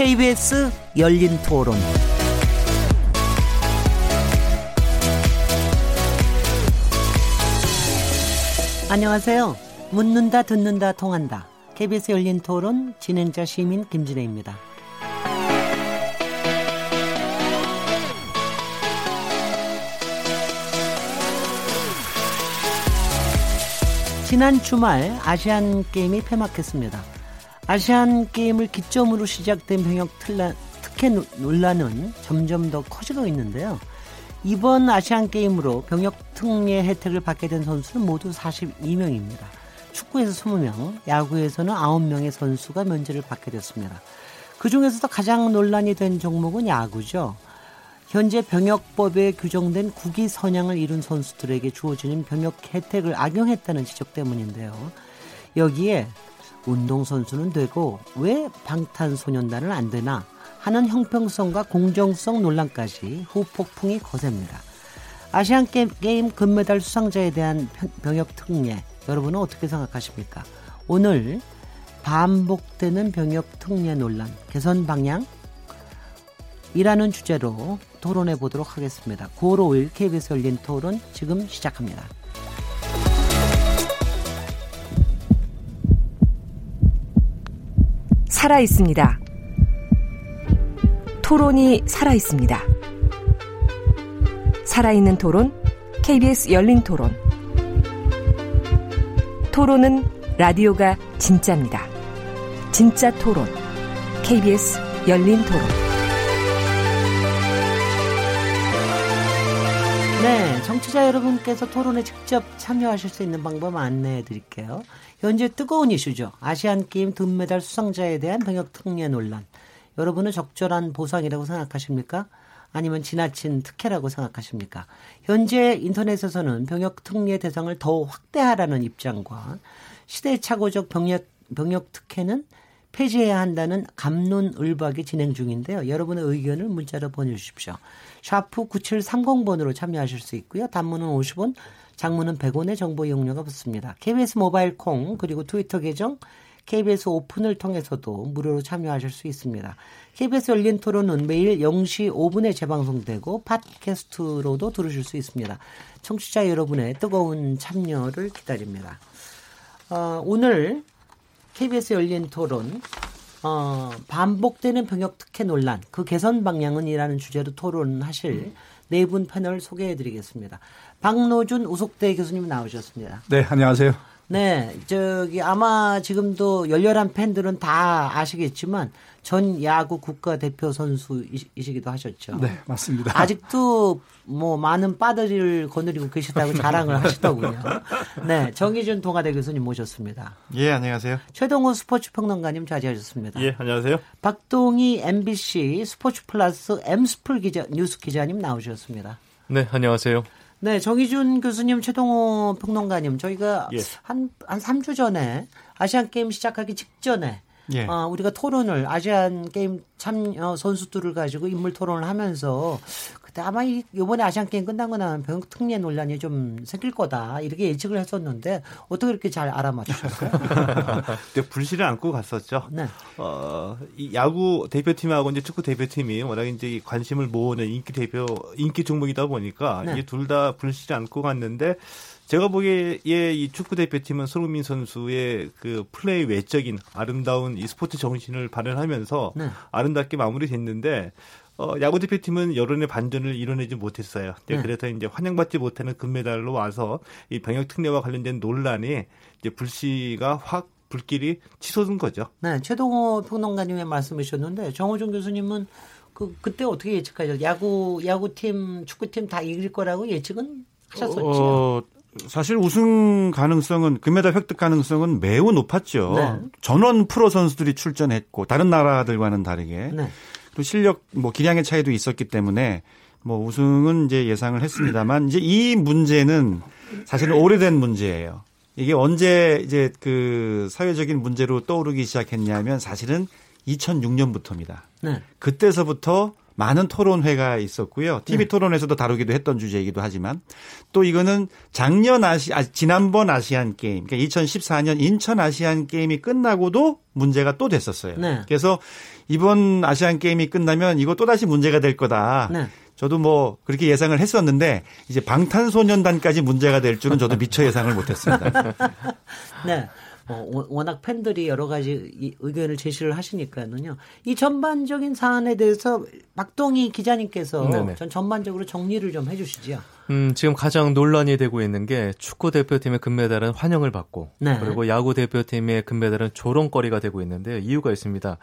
KBS 열린 토론. 안녕하세요. 묻는다, 듣는다, 통한다. KBS 열린 토론 진행자 시민 김진혜입니다. 지난 주말 아시안 게임이 폐막했습니다. 아시안 게임을 기점으로 시작된 병역 특혜 논란은 점점 더 커지고 있는데요. 이번 아시안 게임으로 병역 특례 혜택을 받게 된 선수는 모두 42명입니다. 축구에서 20명, 야구에서는 9명의 선수가 면제를 받게 됐습니다. 그 중에서도 가장 논란이 된 종목은 야구죠. 현재 병역법에 규정된 국위 선양을 이룬 선수들에게 주어지는 병역 혜택을 악용했다는 지적 때문인데요. 여기에 운동선수는 되고 왜 방탄소년단은 안 되나 하는 형평성과 공정성 논란까지 후폭풍이 거셉니다. 아시안 게임 금메달 수상자에 대한 병역 특례 여러분은 어떻게 생각하십니까? 오늘 반복되는 병역 특례 논란 개선 방향 이라는 주제로 토론해 보도록 하겠습니다. 9월 5일 KBS 열린 토론 지금 시작합니다. 살아 있습니다. 토론이 살아 있습니다. 살아있는 토론, KBS 열린 토론. 토론은 라디오가 진짜입니다. 진짜 토론, KBS 열린 토론. 네, 정치자 여러분께서 토론에 직접 참여하실 수 있는 방법 안내해 드릴게요. 현재 뜨거운 이슈죠. 아시안 게임 금메달 수상자에 대한 병역 특례 논란. 여러분은 적절한 보상이라고 생각하십니까? 아니면 지나친 특혜라고 생각하십니까? 현재 인터넷에서는 병역 특례 대상을 더 확대하라는 입장과 시대착오적 병역 병역 특혜는 폐지해야 한다는 갑론을박이 진행 중인데요. 여러분의 의견을 문자로 보내주십시오. 샵 9730번으로 참여하실 수 있고요. 단문은 50원, 장문은 100원의 정보 이용료가 붙습니다. KBS 모바일 콩 그리고 트위터 계정 KBS 오픈을 통해서도 무료로 참여하실 수 있습니다. KBS 열린 토론은 매일 0시 5분에 재방송되고 팟캐스트로도 들으실 수 있습니다. 청취자 여러분의 뜨거운 참여를 기다립니다. 어, 오늘 KBS 열린 토론 어, 반복되는 병역 특혜 논란, 그 개선 방향은 이라는 주제로 토론하실 네 분 패널 소개해 드리겠습니다. 박노준 우속대 교수님 나오셨습니다. 네, 안녕하세요. 네, 저기 아마 지금도 열렬한 팬들은 다 아시겠지만 전 야구 국가대표 선수이시기도 하셨죠. 네, 맞습니다. 아직도 뭐 많은 빠들이를 거느리고 계시다고 자랑을 하시더군요. 네, 정희준 동아대 교수님 모셨습니다. 예, 안녕하세요. 최동호 스포츠 평론가님 자리하셨습니다. 예, 안녕하세요. 박동희 MBC 스포츠 플러스 엠스풀 기자 뉴스 기자님 나오셨습니다. 네, 안녕하세요. 네, 정희준 교수님, 최동호 평론가님, 저희가 예. 한, 한 3주 전에 아시안 게임 시작하기 직전에 예. 어, 우리가 토론을 아시안 게임 참여 선수들을 가지고 인물 토론을 하면서 그때 아마 이, 이번에 아시안 게임 끝나고 나면 병역 특례 논란이 좀 생길 거다 이렇게 예측을 했었는데 어떻게 이렇게 잘 알아맞추셨어요? 그때 불씨를 안고 갔었죠. 네. 어, 이 야구 대표팀하고 이제 축구 대표팀이 워낙 이제 관심을 모으는 인기 대표 인기 종목이다 보니까 네. 이둘 다 불씨를 안고 갔는데 제가 보기에 이 축구 대표팀은 손흥민 선수의 그 플레이 외적인 아름다운 이 스포츠 정신을 발현하면서 네. 아름답게 마무리됐는데 어, 야구 대표팀은 여론의 반전을 이뤄내지 못했어요. 네. 그래서 이제 환영받지 못하는 금메달로 와서 이 병역 특례와 관련된 논란이 이제 불씨가 확 불길이 치솟은 거죠. 네, 최동호 평론가님의 말씀이셨는데 정호준 교수님은 그 그때 어떻게 예측하죠? 야구 야구팀 축구팀 다 이길 거라고 예측은 하셨었죠. 어, 사실 우승 가능성은 금메달 획득 가능성은 매우 높았죠. 네. 전원 프로 선수들이 출전했고 다른 나라들과는 다르게 네. 또 실력 뭐 기량의 차이도 있었기 때문에 뭐 우승은 이제 예상을 했습니다만 이제 이 문제는 사실은 오래된 문제예요. 이게 언제 이제 그 사회적인 문제로 떠오르기 시작했냐면 사실은 2006년부터입니다. 네. 그때서부터 많은 토론회가 있었고요. TV 네. 토론에서도 다루기도 했던 주제이기도 하지만 또 이거는 작년 아시 아, 지난번 아시안 게임 그러니까 2014년 인천 아시안 게임이 끝나고도 문제가 또 됐었어요. 네. 그래서 이번 아시안 게임이 끝나면 이거 또 다시 문제가 될 거다. 네. 저도 뭐 그렇게 예상을 했었는데 이제 방탄소년단까지 문제가 될 줄은 저도 미처 예상을 못했습니다. 네. 어, 워낙 팬들이 여러 가지 의견을 제시를 하시니까는요. 이 전반적인 사안에 대해서 박동희 기자님께서 네네. 전 전반적으로 정리를 좀 해주시죠. 음, 지금 가장 논란이 되고 있는 게 축구 대표팀의 금메달은 환영을 받고 네. 그리고 야구 대표팀의 금메달은 조롱거리가 되고 있는데 이유가 있습니다.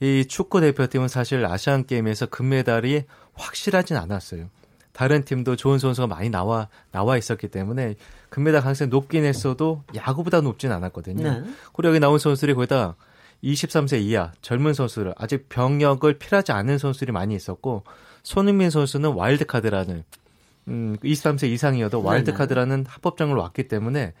이 축구 대표팀은 사실 아시안 게임에서 금메달이 확실하진 않았어요. 다른 팀도 좋은 선수가 많이 나와 나와 있었기 때문에 금메달 가능성이 높긴 했어도 야구보다 높진 않았거든요. 네. 그리고 여기 나온 선수들이 거기다 23세 이하 젊은 선수들 아직 병역을 필요하지 않은 선수들이 많이 있었고 손흥민 선수는 와일드카드라는 음 23세 이상이어도 네, 네. 와일드카드라는 합법장을 왔기 때문에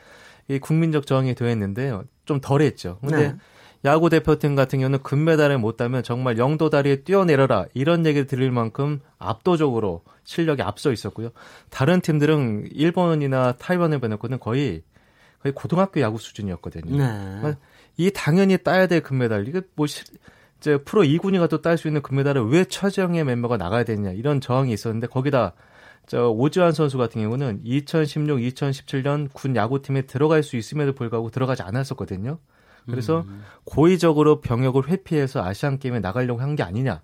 이 국민적 저항이 되었는데요. 좀 덜했죠. 근데 네. 야구 대표팀 같은 경우는 금메달을 못 따면 정말 영도 다리에 뛰어내려라 이런 얘기를 들을 만큼 압도적으로 실력이 앞서 있었고요. 다른 팀들은 일본이나 타이완을 빼놓고는 거의 거의 고등학교 야구 수준이었거든요. 네. 이 당연히 따야 될 금메달 이게 뭐 이제 프로 2군이 가도 딸 수 있는 금메달을 왜 최정예 멤버가 나가야 되냐 이런 저항이 있었는데 거기다 저 오지환 선수 같은 경우는 2016, 2017년 군 야구팀에 들어갈 수 있음에도 불구하고 들어가지 않았었거든요. 그래서 음. 고의적으로 병역을 회피해서 아시안 게임에 나가려고 한 게 아니냐.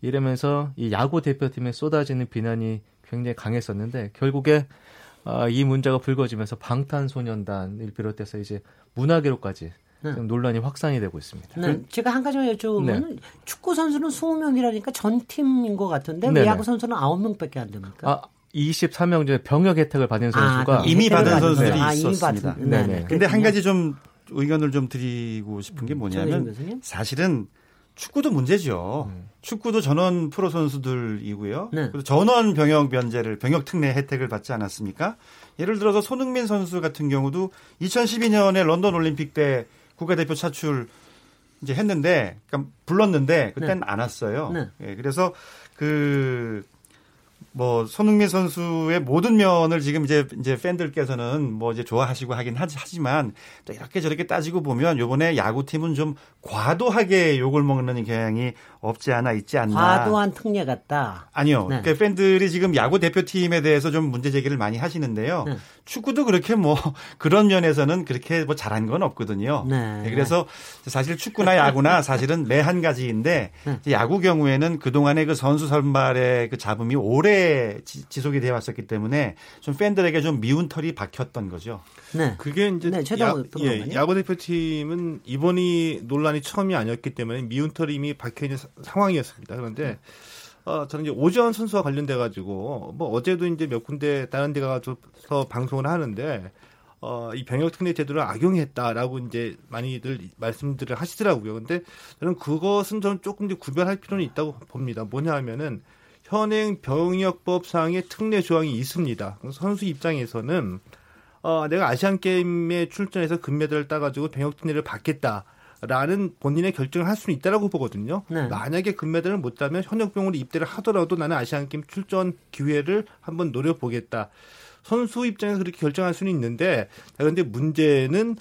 이러면서 이 야구 대표팀에 쏟아지는 비난이 굉장히 강했었는데 결국에 아, 이 문제가 불거지면서 방탄소년단을 비롯해서 이제 문화계로까지 네. 논란이 확산이 되고 있습니다. 네. 제가 한 가지만 여쭤보면 네. 축구 선수는 20명이라니까 전 팀인 것 같은데 왜 야구 선수는 9명밖에 안 됩니까? 아, 23명 중에 병역 혜택을 받은 선수가 아, 이미 받은 선수들이 아, 있었습니다. 네. 네. 근데 한 가지 좀 의견을 좀 드리고 싶은 게 음, 뭐냐면 사실은 축구도 문제죠. 음. 축구도 전원 프로 선수들이고요. 네. 그리고 전원 병역 면제를 병역 특례 혜택을 받지 않았습니까? 예를 들어서 손흥민 선수 같은 경우도 2012년에 런던 올림픽 때 국가대표 차출 이제 했는데 그러니까 불렀는데 그때는 네. 안 왔어요. 네. 예, 그래서 그 뭐 손흥민 선수의 모든 면을 지금 이제 이제 팬들께서는 뭐 이제 좋아하시고 하긴 하지만 또 이렇게 저렇게 따지고 보면 요번에 야구팀은 좀 과도하게 욕을 먹는 경향이 없지 않아 있지 않나. 과도한 특례 같다. 아니요. 네. 그러니까 팬들이 지금 야구 대표팀에 대해서 좀 문제 제기를 많이 하시는데요. 네. 축구도 그렇게 뭐 그런 면에서는 그렇게 뭐 잘한 건 없거든요. 네. 네 그래서 사실 축구나 야구나 사실은 매 한 가지인데 네. 야구 경우에는 그동안의 그 선수 선발의 그 잡음이 오래 지 속이 되어 왔었기 때문에 좀 팬들에게 좀 미운 털이 박혔던 거죠. 네. 그게 이제 네, 야, 예, 야구 대표팀은 이번이 논란이 처음이 아니었기 때문에 미운 털이 이미 박혀 있는 상황이었습니다. 그런데 어, 저는 이제 오지환 선수와 관련돼 가지고 뭐 어제도 이제 몇 군데 다른 데 가서 방송을 하는데 어, 이 병역 특례 제도를 악용했다라고 이제 많이들 말씀들을 하시더라고요. 근데 저는 그것은 저는 조금 더 구별할 필요는 있다고 봅니다. 뭐냐 하면은 현행 병역법상의 특례 조항이 있습니다. 선수 입장에서는 어, 내가 아시안 게임에 출전해서 금메달을 따가지고 병역 특례를 받겠다. 라는 본인의 결정을 할 수는 있다라고 보거든요. 네. 만약에 금메달을 못 따면 현역병으로 입대를 하더라도 나는 아시안 게임 출전 기회를 한번 노려보겠다. 선수 입장에서 그렇게 결정할 수는 있는데 그런데 문제는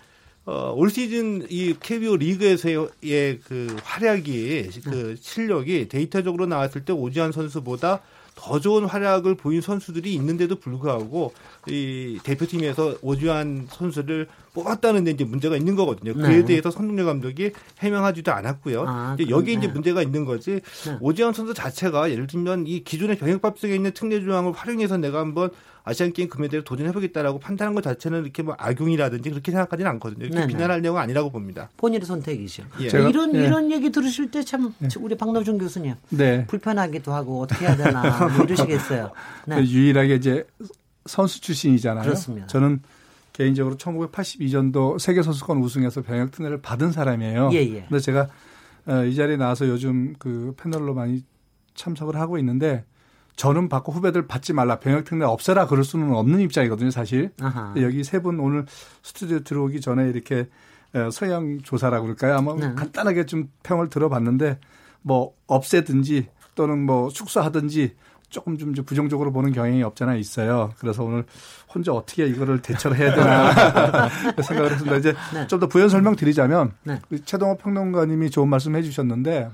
어, 올 시즌 이 KBO 리그에서의 그 활약이 그 실력이 데이터적으로 나왔을 때 오지환 선수보다 더 좋은 활약을 보인 선수들이 있는데도 불구하고 이 대표팀에서 오주환 선수를 뽑았다는 데 이제 문제가 있는 거거든요. 그에 네. 대해서 선동열 감독이 해명하지도 않았고요. 아, 여기에 이제 문제가 있는 거지. 네. 오지환 선수 자체가 예를 들면 이 기존의 속에 있는 특례 조항을 활용해서 내가 한번 아시안 게임 금메달을 도전해보겠다라고 판단한 것 자체는 이렇게 뭐 악용이라든지 그렇게 생각하지는 않거든요. 이렇게 네네. 비난할 내용은 아니라고 봅니다. 본인의 선택이죠. 예. 제가, 이런 예. 이런 얘기 들으실 때참 예. 우리 박노준 교수님 네. 불편하기도 하고 어떻게 해야 되나 뭐 이러시겠어요. 네. 그 유일하게 이제 선수 출신이잖아요. 그렇습니다. 저는 개인적으로 1982년도 세계 선수권 우승해서 병역 특례를 받은 사람이에요. 예, 예. 근데 제가 어, 이 자리에 나와서 요즘 그 패널로 많이 참석을 하고 있는데 저는 받고 후배들 받지 말라 병역 특례 없애라 그럴 수는 없는 입장이거든요 사실 여기 세 분 오늘 스튜디오 들어오기 전에 이렇게 어, 서양 조사라고 그럴까요 아마 네. 간단하게 좀 평을 들어봤는데 뭐 없애든지 또는 뭐 축소하든지 조금 좀 부정적으로 보는 경향이 없잖아 있어요. 그래서 오늘 혼자 어떻게 이거를 대처를 해야 되나 생각을 했습니다. 이제 네. 좀더 부연 설명 드리자면 네. 최동호 평론가님이 좋은 말씀 해주셨는데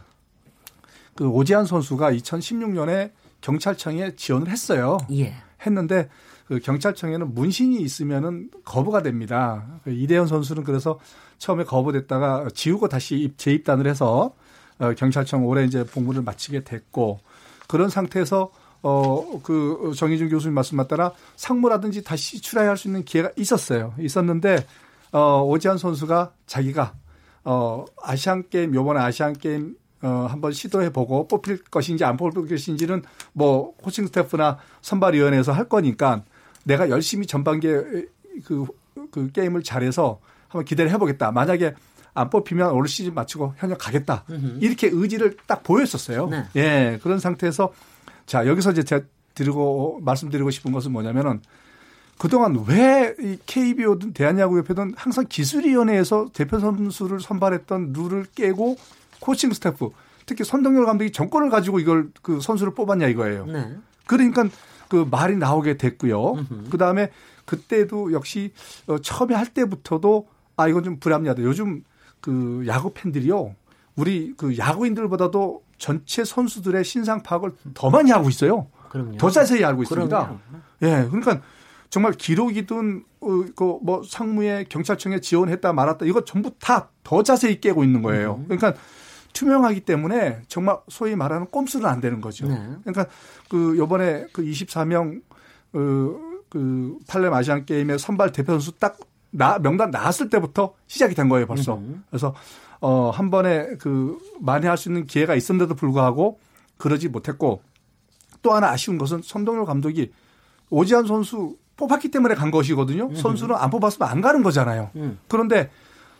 그 오지환 선수가 2016년에 경찰청에 지원을 했어요. 예. 했는데 그 경찰청에는 문신이 있으면은 거부가 됩니다. 그 이대현 선수는 그래서 처음에 거부됐다가 지우고 다시 재입단을 해서 어, 경찰청 올해 이제 복무를 마치게 됐고 그런 상태에서 어, 그 정희준 교수님 말씀 맞따라 상무라든지 다시 출하할 수 있는 기회가 있었어요. 있었는데 어, 오지환 선수가 자기가 어, 아시안 게임 요번에 아시안 게임 어, 한번 시도해 보고 뽑힐 것인지 안 뽑힐 것인지는 뭐 코칭 스태프나 선발위원회에서 할 거니까 내가 열심히 전반기에 그, 그 게임을 잘해서 한번 기대를 해보겠다. 만약에 안 뽑히면 올 시즌 마치고 현역 가겠다. 이렇게 의지를 딱 보였었어요. 네. 예, 그런 상태에서 자, 여기서 이제 제가 드리고 말씀드리고 싶은 것은 뭐냐면은 그동안 왜 이 KBO든 대한야구협회든 항상 기술위원회에서 대표 선수를 선발했던 룰을 깨고 코칭 스태프 특히 손동열 감독이 정권을 가지고 이걸 그 선수를 뽑았냐 이거예요. 네. 그러니까 그 말이 나오게 됐고요. 그 다음에 그때도 역시 어, 처음에 할 때부터도 아 이건 좀 불합리하다. 요즘 그 야구 팬들이요. 우리 그 야구인들보다도 전체 선수들의 신상 파악을 더 많이 하고 있어요. 그럼요. 더 자세히 알고 있습니다. 그럼요. 예, 그러니까 정말 기록이든 어, 그뭐 상무에 경찰청에 지원했다 말았다 이거 전부 다 더 자세히 깨고 있는 거예요. 음. 그러니까 투명하기 때문에 정말 소위 말하는 꼼수는 안 되는 거죠. 네. 그러니까 그 요번에 그 24명 그, 그 팔렘 아시안 게임의 선발 대표 선수 딱 나, 명단 나왔을 때부터 시작이 된 거예요, 벌써. 음. 그래서 어, 한 번에 그 많이 할수 있는 기회가 있었는데도 불구하고 그러지 못했고 또 하나 아쉬운 것은 손동열 감독이 오지환 선수 뽑았기 때문에 간 것이거든요. 음. 선수는 안 뽑았으면 안 가는 거잖아요. 음. 그런데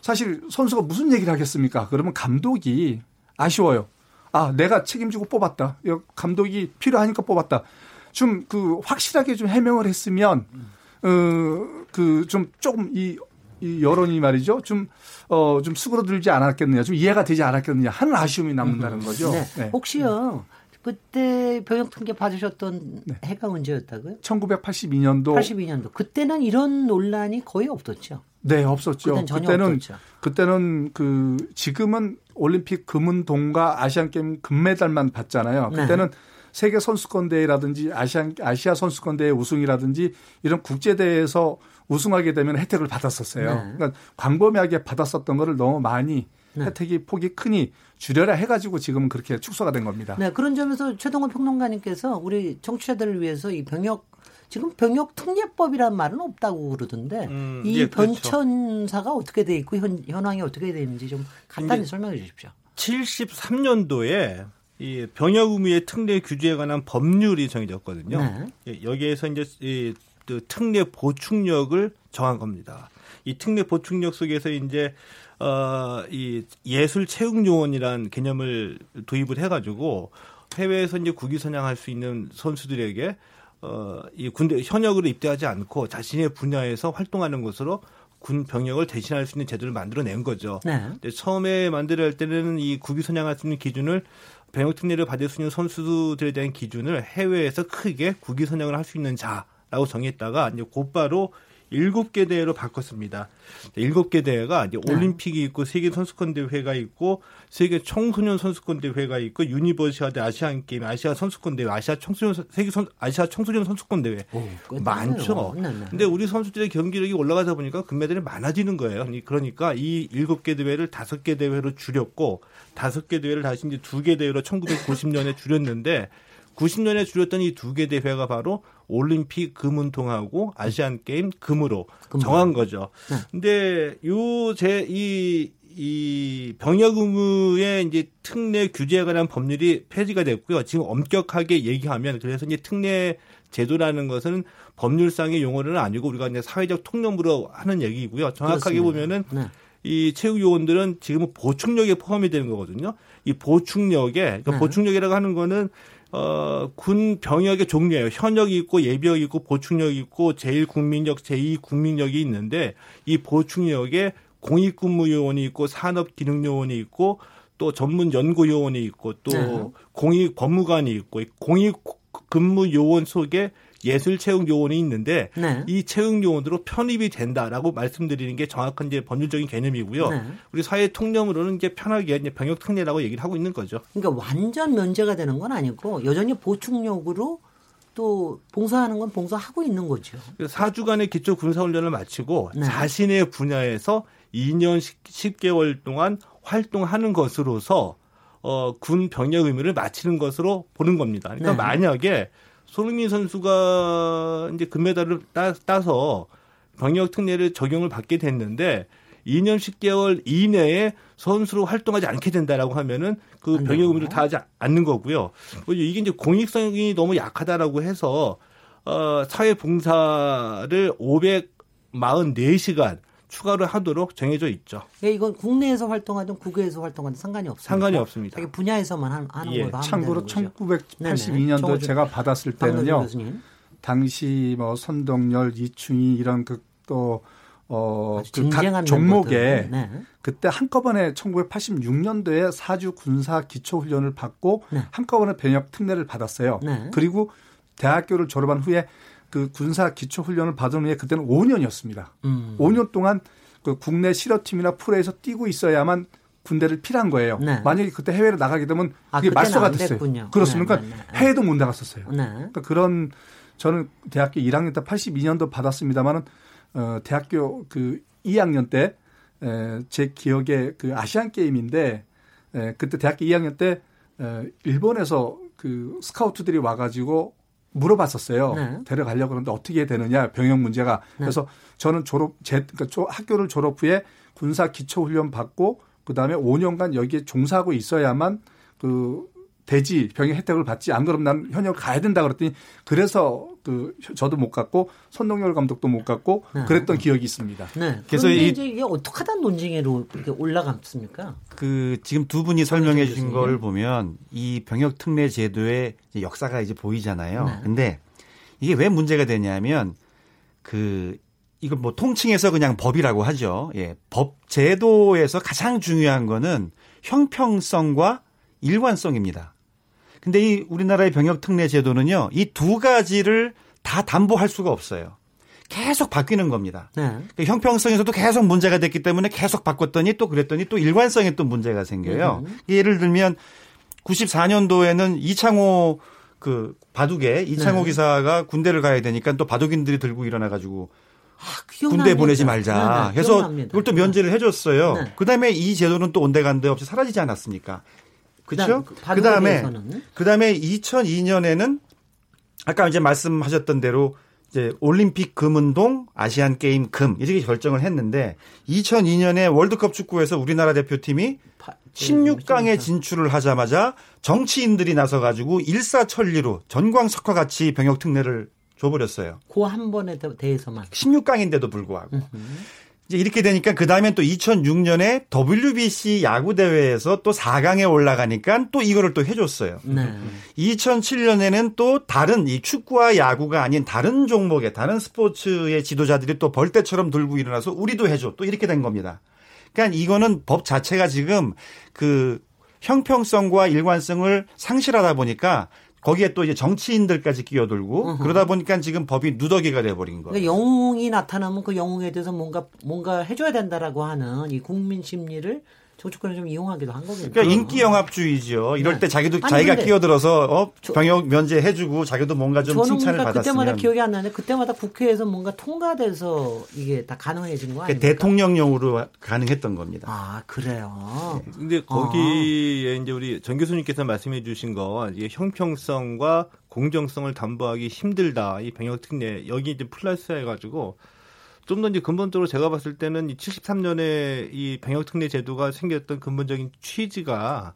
사실 선수가 무슨 얘기를 하겠습니까? 그러면 감독이 아쉬워요. 아, 내가 책임지고 뽑았다. 감독이 필요하니까 뽑았다. 좀 그 확실하게 좀 해명을 했으면 어, 그좀 조금 이, 이 여론이 말이죠. 좀, 어, 좀 수그러들지 않았겠느냐. 좀 이해가 되지 않았겠느냐 하는 아쉬움이 남는다는 거죠. 네. 네. 혹시요. 그때 병역 통계 받으셨던 네. 해가 언제였다고요? 1982년도. 82년도. 그때는 이런 논란이 거의 없었죠. 네, 없었죠. 그때는 없었죠. 그때는 그 지금은 올림픽 금은 동과 아시안 게임 금메달만 받잖아요. 네. 그때는 네. 세계 선수권 대회라든지 아시안 아시아 선수권 대회 우승이라든지 이런 국제 대회에서 우승하게 되면 혜택을 받았었어요. 네. 그러니까 광범위하게 받았었던 거를 너무 많이 네. 혜택이 폭이 크니 줄여라 해가지고 지금은 그렇게 축소가 된 겁니다. 네, 그런 점에서 최동원 평론가님께서 우리 청취자들을 위해서 이 병역 지금 병역 특례법이란 말은 없다고 그러던데 음, 이 예, 그렇죠. 변천사가 그렇죠. 어떻게 돼 있고 현, 현황이 어떻게 돼 있는지 좀 간단히 설명해 주십시오. 73년도에 이 병역 의무의 특례 규제에 관한 법률이 정해졌거든요. 네. 예, 여기에서 이제 이 특례 보충력을 정한 겁니다. 이 특례 보충력 속에서 이제 어, 이 예술 체육 요원이란 개념을 도입을 해가지고 해외에서 이제 국위 선양할 수 있는 선수들에게 어, 이 군대 현역으로 입대하지 않고 자신의 분야에서 활동하는 것으로 군 병역을 대신할 수 있는 제도를 만들어낸 거죠. 네. 근데 처음에 만들어야 할 때는 이 국위 선양할 수 있는 기준을 병역 특례를 받을 수 있는 선수들에 대한 기준을 해외에서 크게 국위 선양을 할 수 있는 자라고 정했다가 이제 곧바로 일곱 개 대회로 바꿨습니다. 일곱 개 대회가 이제 네. 올림픽이 있고 세계 선수권 대회가 있고 세계 청소년 선수권 대회가 있고 유니버시아드 아시안 게임, 아시아 선수권 대회, 아시아 청소년 세계 선 아시아 청소년 선수권 대회 오, 많죠. 네, 네. 근데 우리 선수들의 경기력이 올라가다 보니까 금메달이 많아지는 거예요. 그러니까 이 일곱 개 대회를 다섯 개 대회로 줄였고 다섯 개 대회를 다시 이제 두 개 대회로 1990년에 줄였는데 90년에 줄였던 이 두 개 대회가 바로 올림픽 금은동하고 아시안 게임 금으로 금방. 정한 거죠. 네. 근데 요 제 이 이 병역 의무의 이제 특례 규제에 관한 법률이 폐지가 됐고요. 지금 엄격하게 얘기하면 그래서 이제 특례 제도라는 것은 법률상의 용어는 아니고 우리가 이제 사회적 통념으로 하는 얘기고요. 정확하게 그렇습니다. 보면은 네. 이 체육 요원들은 지금은 보충력에 포함이 되는 거거든요. 이 보충력에 그러니까 네. 보충력이라고 하는 거는 어, 군 병역의 종류예요. 현역이 있고 예비역이 있고 보충력이 있고 제1국민력, 제2국민력이 있는데 이 보충력에 공익근무요원이 있고 산업기능요원이 있고 또 전문 연구 요원이 있고 또 네. 공익 법무관이 있고 공익 근무 요원 속에 예술 채용 요원이 있는데 네. 이 채용 요원으로 편입이 된다라고 말씀드리는 게 정확한 이제 법률적인 개념이고요. 네. 우리 사회 통념으로는 이제 편하게 이제 병역 특례라고 얘기를 하고 있는 거죠. 그러니까 완전 면제가 되는 건 아니고 여전히 보충력으로 또 봉사하는 건 봉사하고 있는 거죠. 4주간의 기초 군사 훈련을 마치고 네. 자신의 분야에서 2년 10, 개월 동안 활동하는 것으로서 어, 군 병역 의무를 마치는 것으로 보는 겁니다. 그러니까 네. 만약에 손흥민 선수가 이제 금메달을 따, 따서 병역 특례를 적용을 받게 됐는데 2년 10개월 이내에 선수로 활동하지 않게 된다라고 하면은 그 병역 의무를 다하지 않는 거고요. 이게 이제 공익성이 너무 약하다라고 해서 어 사회 봉사를 544시간 추가로 하도록 정해져 있죠. 예, 이건 국내에서 활동하든 국외에서 활동하든 상관이 없습니다. 상관이 없습니다. 분야에서만 하는 예. 걸로 하면 참고로 1982년도 제가 받았을 때는요. 당시 뭐 선동열, 이충희 이런 그또 어, 그각 종목에 네. 그때 한꺼번에 1986년도에 사주 군사 기초 훈련을 받고 네. 한꺼번에 병역 특례를 받았어요. 네. 그리고 대학교를 졸업한 후에 그 군사 기초 훈련을 받은 후에 그때는 5년이었습니다. 음. 5년 동안 그 국내 실업팀이나 프로에서 뛰고 있어야만 군대를 필요한 거예요. 네. 만약에 그때 해외로 나가게 되면 아, 그게 말소가 됐어요. 그렇습니까? 네, 네, 네, 해외도 못 나갔었어요. 네. 그러니까 그런 저는 대학교 1학년 때 82년도 받았습니다만은 어 대학교 그 2학년 때 제 기억에 그 아시안 게임인데 에, 그때 대학교 2학년 때 에, 일본에서 그 스카우트들이 와가지고 물어봤었어요. 네. 데려가려고 그러는데 어떻게 되느냐 병역 문제가. 네. 그래서 저는 졸업 제 그러니까 학교를 졸업 후에 군사 기초 훈련 받고 그다음에 5년간 여기에 종사하고 있어야만 그 대지 병역 혜택을 받지 안 그러면 난 현역을 가야 된다 그랬더니 그래서 그 저도 못 갔고 손동열 감독도 못 갔고 네. 그랬던 기억이 있습니다. 네. 그래서 이, 이게 어떻게 하다 논쟁으로 이렇게 올라갔습니까? 그 지금 두 분이 설명해 주신 걸 보면 이 병역 특례 제도의 역사가 이제 보이잖아요. 네. 근데 이게 왜 문제가 되냐면 그 이걸 뭐 통칭해서 그냥 법이라고 하죠. 예. 법 제도에서 가장 중요한 거는 형평성과 일관성입니다. 근데 이 우리나라의 병역 특례 제도는요, 이 두 가지를 다 담보할 수가 없어요. 계속 바뀌는 겁니다. 네. 그러니까 형평성에서도 계속 문제가 됐기 때문에 계속 바꿨더니 또 그랬더니 또 일관성에 또 문제가 생겨요. 음. 예를 들면 94년도에는 이창호 그 바둑에 이창호 네. 기사가 군대를 가야 되니까 또 바둑인들이 들고 일어나 가지고 아, 군대 보내지 말자 네, 네, 해서 그걸 또 면제를 해줬어요. 네. 그다음에 이 제도는 또 온데간데 없이 사라지지 않았습니까? 그렇죠? 그 다음에 그 다음에 2002년에는 아까 이제 말씀하셨던 대로 이제 올림픽 금운동, 아시안 게임 금 이렇게 결정을 했는데 2002년에 월드컵 축구에서 우리나라 대표팀이 16강에 진출을 하자마자 정치인들이 나서 가지고 일사천리로 전광석화 같이 병역 특례를 줘버렸어요. 그 한 번에 대해서만. 16강인데도 불구하고. 이제 이렇게 되니까 그 다음엔 또 2006년에 WBC 야구 대회에서 또 4강에 올라가니까 또 이거를 또 해줬어요. 네. 2007년에는 또 다른 이 축구와 야구가 아닌 다른 종목의 다른 스포츠의 지도자들이 또 벌떼처럼 들고 일어나서 우리도 해줘 또 이렇게 된 겁니다. 그러니까 이거는 법 자체가 지금 그 형평성과 일관성을 상실하다 보니까 거기에 또 이제 정치인들까지 끼어들고 으흠. 그러다 보니까 지금 법이 누더기가 돼버린 거예요. 그러니까 영웅이 나타나면 그 영웅에 대해서 뭔가 뭔가 해줘야 된다라고 하는 이 국민 심리를 정치권을 좀 이용하기도 한 거겠죠. 그러니까 인기 영합주의죠. 이럴 네. 때 자기도 아니, 자기가 끼어들어서 어, 병역 면제 해주고 자기도 뭔가 좀 칭찬을 그러니까 받았으면. 그때마다 기억이 안 나는데 그때마다 국회에서 뭔가 통과돼서 이게 다 가능해진 거 아니에요? 대통령령으로 가능했던 겁니다. 아 그래요. 네. 근데 거기에 아. 이제 우리 정 교수님께서 말씀해주신 거 이게 형평성과 공정성을 담보하기 힘들다 이 병역 특례 여기 이제 플러스 해가지고. 좀 더 이제 근본적으로 제가 봤을 때는 이 73년에 이 병역 특례 제도가 생겼던 근본적인 취지가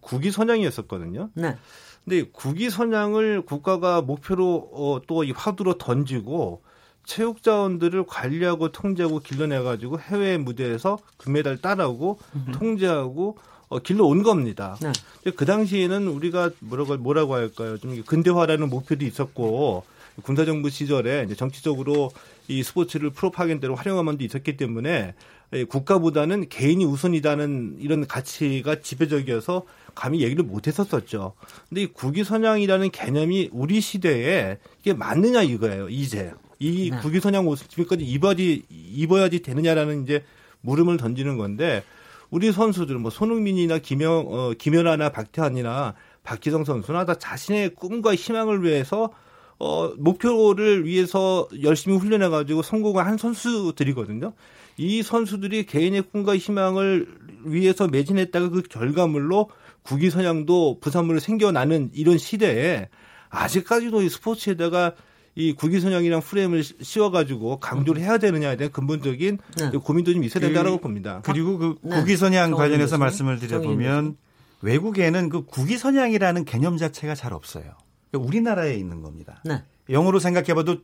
국위 선양이었었거든요. 네. 근데 국위 선양을 국가가 목표로 어, 또 이 화두로 던지고 체육 자원들을 관리하고 통제하고 길러내 가지고 해외 무대에서 금메달 따라오고 음흠. 통제하고 어, 길러 온 겁니다. 네. 그 당시에는 우리가 뭐라고 뭐라고 할까요? 좀 근대화라는 목표도 있었고 군사정부 시절에 이제 정치적으로 이 스포츠를 프로파겐드로 활용한 면도 있었기 때문에 국가보다는 개인이 우선이라는 이런 가치가 지배적이어서 감히 얘기를 못 했었었죠. 근데 이 국위선양이라는 개념이 우리 시대에 이게 맞느냐 이거예요. 이제 이 네. 국위선양 옷을 지금까지 입어야지 입어야지 되느냐라는 이제 물음을 던지는 건데 우리 선수들 뭐 손흥민이나 김영 어, 김연아나 박태환이나 박지성 선수나 다 자신의 꿈과 희망을 위해서 어, 목표를 위해서 열심히 훈련해 가지고 성공을 한 선수들이거든요. 이 선수들이 개인의 꿈과 희망을 위해서 매진했다가 그 결과물로 국위 선양도 부산물을 생겨나는 이런 시대에 아직까지도 이 스포츠에다가 이 국위선양이랑 프레임을 씌워가지고 강조를 해야 되느냐에 대한 근본적인 네. 고민도 좀 있어야 된다고 그, 봅니다. 그리고 그 네. 국위선양 관련해서 말씀을 드려보면 외국에는 그 국위선양이라는 개념 자체가 잘 없어요. 우리나라에 있는 겁니다. 네. 영어로 생각해봐도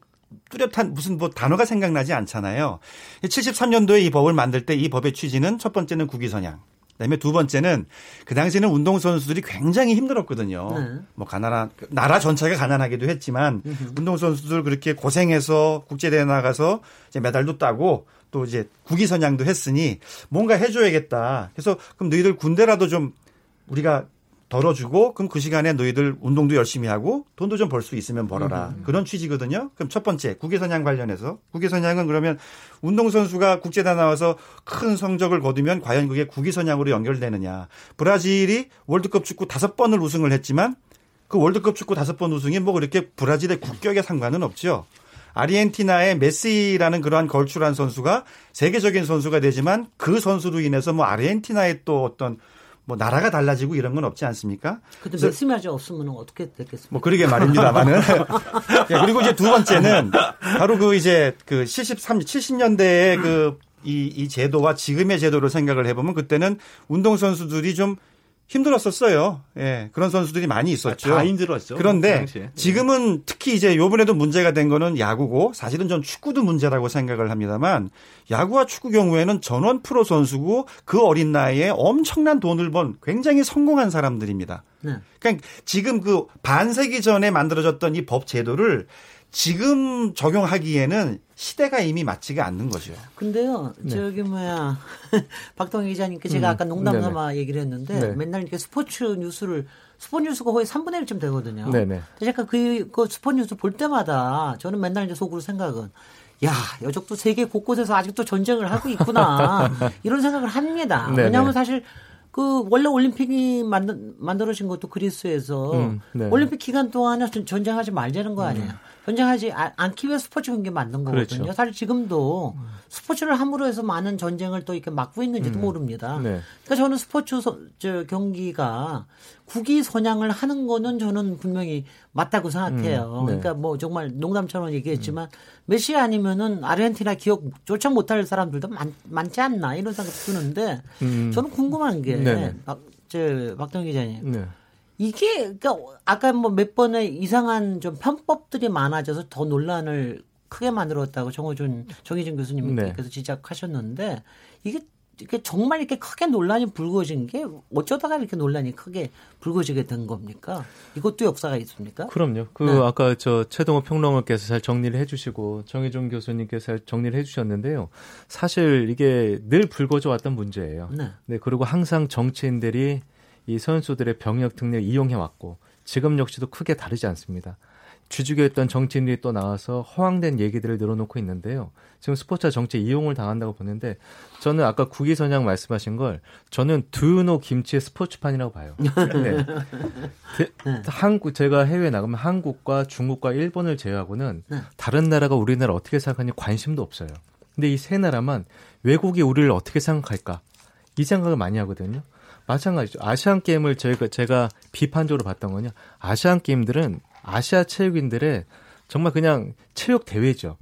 뚜렷한 무슨 뭐 단어가 생각나지 않잖아요. 73년도에 이 법을 만들 때 이 법의 취지는 첫 번째는 국위선양. 그다음에 두 번째는 그 당시에는 운동 선수들이 굉장히 힘들었거든요. 네. 뭐 가난한 나라 전체가 가난하기도 했지만 운동 선수들 그렇게 고생해서 국제 대회 나가서 이제 메달도 따고 또 이제 국위 선양도 했으니 뭔가 해줘야겠다. 그래서 그럼 너희들 군대라도 좀 우리가 덜어주고 그럼 그 시간에 너희들 운동도 열심히 하고 돈도 좀 벌 수 있으면 벌어라 음. 그런 취지거든요. 그럼 첫 번째 국외선양 관련해서 국외선양은 그러면 운동선수가 국제대 나와서 큰 성적을 거두면 과연 그게 국위선양으로 연결되느냐. 브라질이 월드컵 축구 다섯 번을 우승을 했지만 그 월드컵 축구 다섯 번 우승이 뭐 그렇게 브라질의 국격에 상관은 없죠. 아르헨티나의 메시라는 그러한 걸출한 선수가 세계적인 선수가 되지만 그 선수로 인해서 뭐 아르헨티나의 또 어떤 뭐 나라가 달라지고 이런 건 없지 않습니까? 근데 메시마저 없으면 어떻게 됐겠습니까? 뭐 그러게 말입니다만은. 예, 그리고 이제 두 번째는 바로 그 이제 그 73, 70년대의 그 이, 이 제도와 지금의 제도를 생각을 해보면 그때는 운동선수들이 좀 힘들었었어요. 예. 그런 선수들이 많이 있었죠. 다 힘들었죠. 그런데 그 지금은 특히 이제 요번에도 문제가 된 거는 야구고 사실은 전 축구도 문제라고 생각을 합니다만 야구와 축구 경우에는 전원 프로 선수고 그 어린 나이에 엄청난 돈을 번 굉장히 성공한 사람들입니다. 네. 그러니까 지금 그 반세기 전에 만들어졌던 이 법 제도를 지금 적용하기에는 시대가 이미 맞지가 않는 거죠. 근데요, 네. 저기 뭐야 박동희 기자님께 제가 음. 아까 농담 삼아 얘기를 했는데 네. 맨날 이렇게 스포츠 뉴스를 스포츠 뉴스가 거의 3분의 1쯤 되거든요. 네네. 제가 그, 그 스포츠 뉴스 볼 때마다 저는 맨날 이제 속으로 생각은 야, 여적도 세계 곳곳에서 아직도 전쟁을 하고 있구나. 이런 생각을 합니다. 네네. 왜냐하면 사실 그 원래 올림픽이 만들, 만들어진 것도 그리스에서 음, 네. 올림픽 기간 동안에 전쟁하지 말자는 거 아니에요. 음. 전쟁하지 않기 위해 스포츠 경기 만든 거거든요. 그렇죠. 사실 지금도 스포츠를 함으로 해서 많은 전쟁을 또 이렇게 막고 있는지도 음. 모릅니다. 네. 그러니까 저는 스포츠 서, 저 경기가 국위 선양을 하는 거는 저는 분명히 맞다고 생각해요. 음. 네. 그러니까 뭐 정말 농담처럼 얘기했지만 음. 메시 아니면은 아르헨티나 기억 조차 못할 사람들도 많, 많지 않나 이런 생각 드는데 음. 저는 궁금한 게 박, 저 박동 기자님. 네. 이게 그러니까 아까 뭐 몇 번의 이상한 좀 편법들이 많아져서 더 논란을 크게 만들었다고 정호준 정희준 교수님께서 네. 지적하셨는데 이게 이게 정말 이렇게 크게 논란이 불거진 게 어쩌다가 이렇게 논란이 크게 불거지게 된 겁니까? 이것도 역사가 있습니까? 그럼요. 그 네. 아까 저 최동호 평론가께서 잘 정리를 해주시고 정희준 교수님께서 잘 정리를 해주셨는데요. 사실 이게 늘 불거져 왔던 문제예요. 네. 네. 그리고 항상 정치인들이 이 선수들의 병역 특례를 이용해 왔고 지금 역시도 크게 다르지 않습니다. 주주교했던 정치인들이 또 나와서 허황된 얘기들을 늘어놓고 있는데요. 지금 스포츠와 정치 이용을 당한다고 보는데 저는 아까 국위선양 말씀하신 걸 저는 두유노 김치의 스포츠판이라고 봐요. 네. 네. 한국 제가 해외 나가면 한국과 중국과 일본을 제외하고는 네. 다른 나라가 우리나라 어떻게 생각하는지 관심도 없어요. 근데 이 세 나라만 외국이 우리를 어떻게 생각할까 이 생각을 많이 하거든요. 마찬가지죠. 아시안 게임을 저희가 제가 비판적으로 봤던 거냐. 아시안 게임들은 아시아 체육인들의 정말 그냥 체육 대회죠.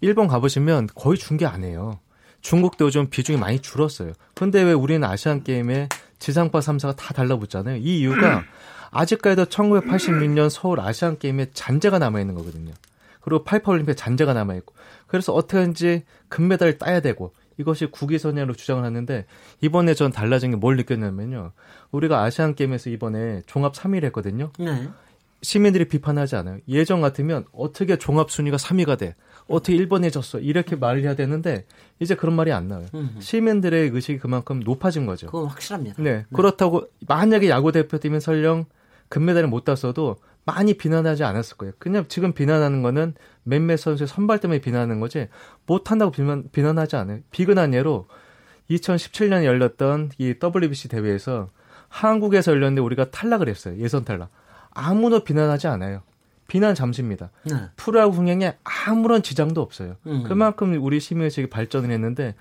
일본 가보시면 거의 중계 안 해요. 중국도 좀 비중이 많이 줄었어요. 그런데 왜 우리는 아시안 게임에 지상파 3사가 다 달라붙잖아요. 이 이유가 아직까지도 1986년 서울 아시안 게임에 잔재가 남아 있는 거거든요. 그리고 88올림픽 잔재가 남아 있고. 그래서 어떻게든지 금메달을 따야 되고 이것이 국위선양으로 주장을 하는데 이번에 전 달라진 게 뭘 느꼈냐면요. 우리가 아시안 게임에서 이번에 종합 3위를 했거든요. 네. 시민들이 비판하지 않아요. 예전 같으면 어떻게 종합 순위가 3위가 돼? 어떻게 1번에 졌어? 이렇게 말을 해야 되는데 이제 그런 말이 안 나와요. 음흠. 시민들의 의식이 그만큼 높아진 거죠. 그건 확실합니다. 네. 네. 그렇다고 만약에 야구 대표팀이 설령 금메달을 못 땄어도 많이 비난하지 않았을 거예요. 그냥 지금 비난하는 거는 몇몇 선수의 선발 때문에 비난하는 거지 못한다고 비난, 비난하지 않아요. 비근한 예로 2017년에 열렸던 이 WBC 대회에서 한국에서 열렸는데 우리가 탈락을 했어요. 예선 탈락. 아무도 비난하지 않아요. 비난 잠시입니다. 네. 프로야구 흥행에 아무런 지장도 없어요. 음. 그만큼 우리 시민의식이 발전을 했는데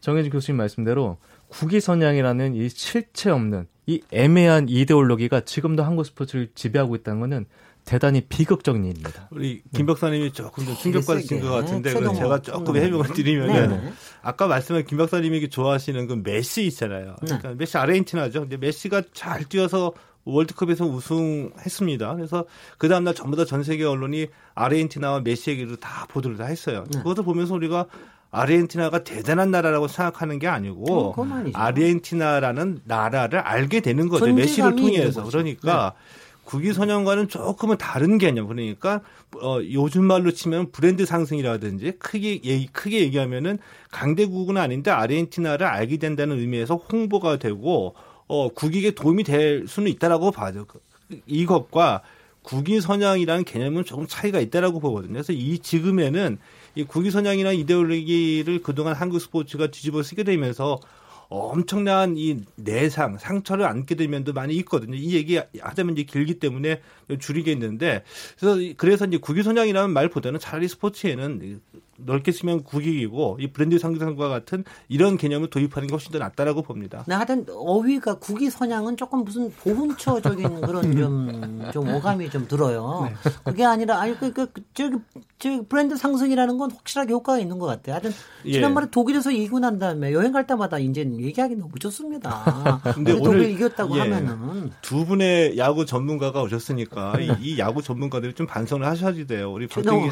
정혜진 교수님 말씀대로 국위선양이라는 이 실체 없는 이 애매한 이데올로기가 지금도 한국 스포츠를 지배하고 있다는 것은 대단히 비극적인 일입니다. 우리 김 박사님이 조금 더 충격받으신 것 같은데 제가 조금 음. 해명을 드리면 네. 아까 말씀한 김 박사님이 좋아하시는 그 메시 있잖아요. 네. 그러니까 메시 아르헨티나죠. 근데 메시가 잘 뛰어서 월드컵에서 우승했습니다. 그래서 그 다음날 전부 다 전 세계 언론이 아르헨티나와 메시 얘기를 다 보도를 다 했어요. 네. 그것을 보면서 우리가 아르헨티나가 대단한 나라라고 생각하는 게 아니고 어, 아르헨티나라는 나라를 알게 되는 거죠. 메시를 통해서. 그러니까 네. 국위 선양과는 조금은 다른 개념. 그러니까 어 요즘 말로 치면 브랜드 상승이라든지 크게 얘기, 크게 얘기하면은 강대국은 아닌데 아르헨티나를 알게 된다는 의미에서 홍보가 되고 어 국익에 도움이 될 수는 있다라고 봐죠. 이것과 국위 선양이라는 개념은 조금 차이가 있다라고 보거든요. 그래서 이 지금에는 이 국위 선양이나 이데올로기를 그동안 한국 스포츠가 뒤집어 쓰게 되면서 엄청난 이 내상, 상처를 안게 되면도 많이 있거든요. 이 얘기 하자면 이제 길기 때문에 줄이겠는데 그래서 그래서 이제 국위선양이라는 말보다는 차라리 스포츠에는 넓게 쓰면 국익이고 이 브랜드 상승과 같은 이런 개념을 도입하는 게 훨씬 더 낫다라고 봅니다. 네, 하여튼 어휘가 국위 선양은 조금 무슨 보훈처적인 그런 좀, 좀 오감이 좀 들어요. 네. 그게 아니라 아니 그, 그 저기 저 브랜드 상승이라는 건 확실하게 효과가 있는 것 같아요. 하여튼 예. 지난번에 예. 독일에서 이기고 난 다음에 여행 갈 때마다 이제 얘기하기 너무 좋습니다. 근데 오늘 독일 이겼다고 예. 하면은 두 분의 야구 전문가가 오셨으니까 이, 이 야구 전문가들이 좀 반성을 하셔야지 돼요. 우리 박동희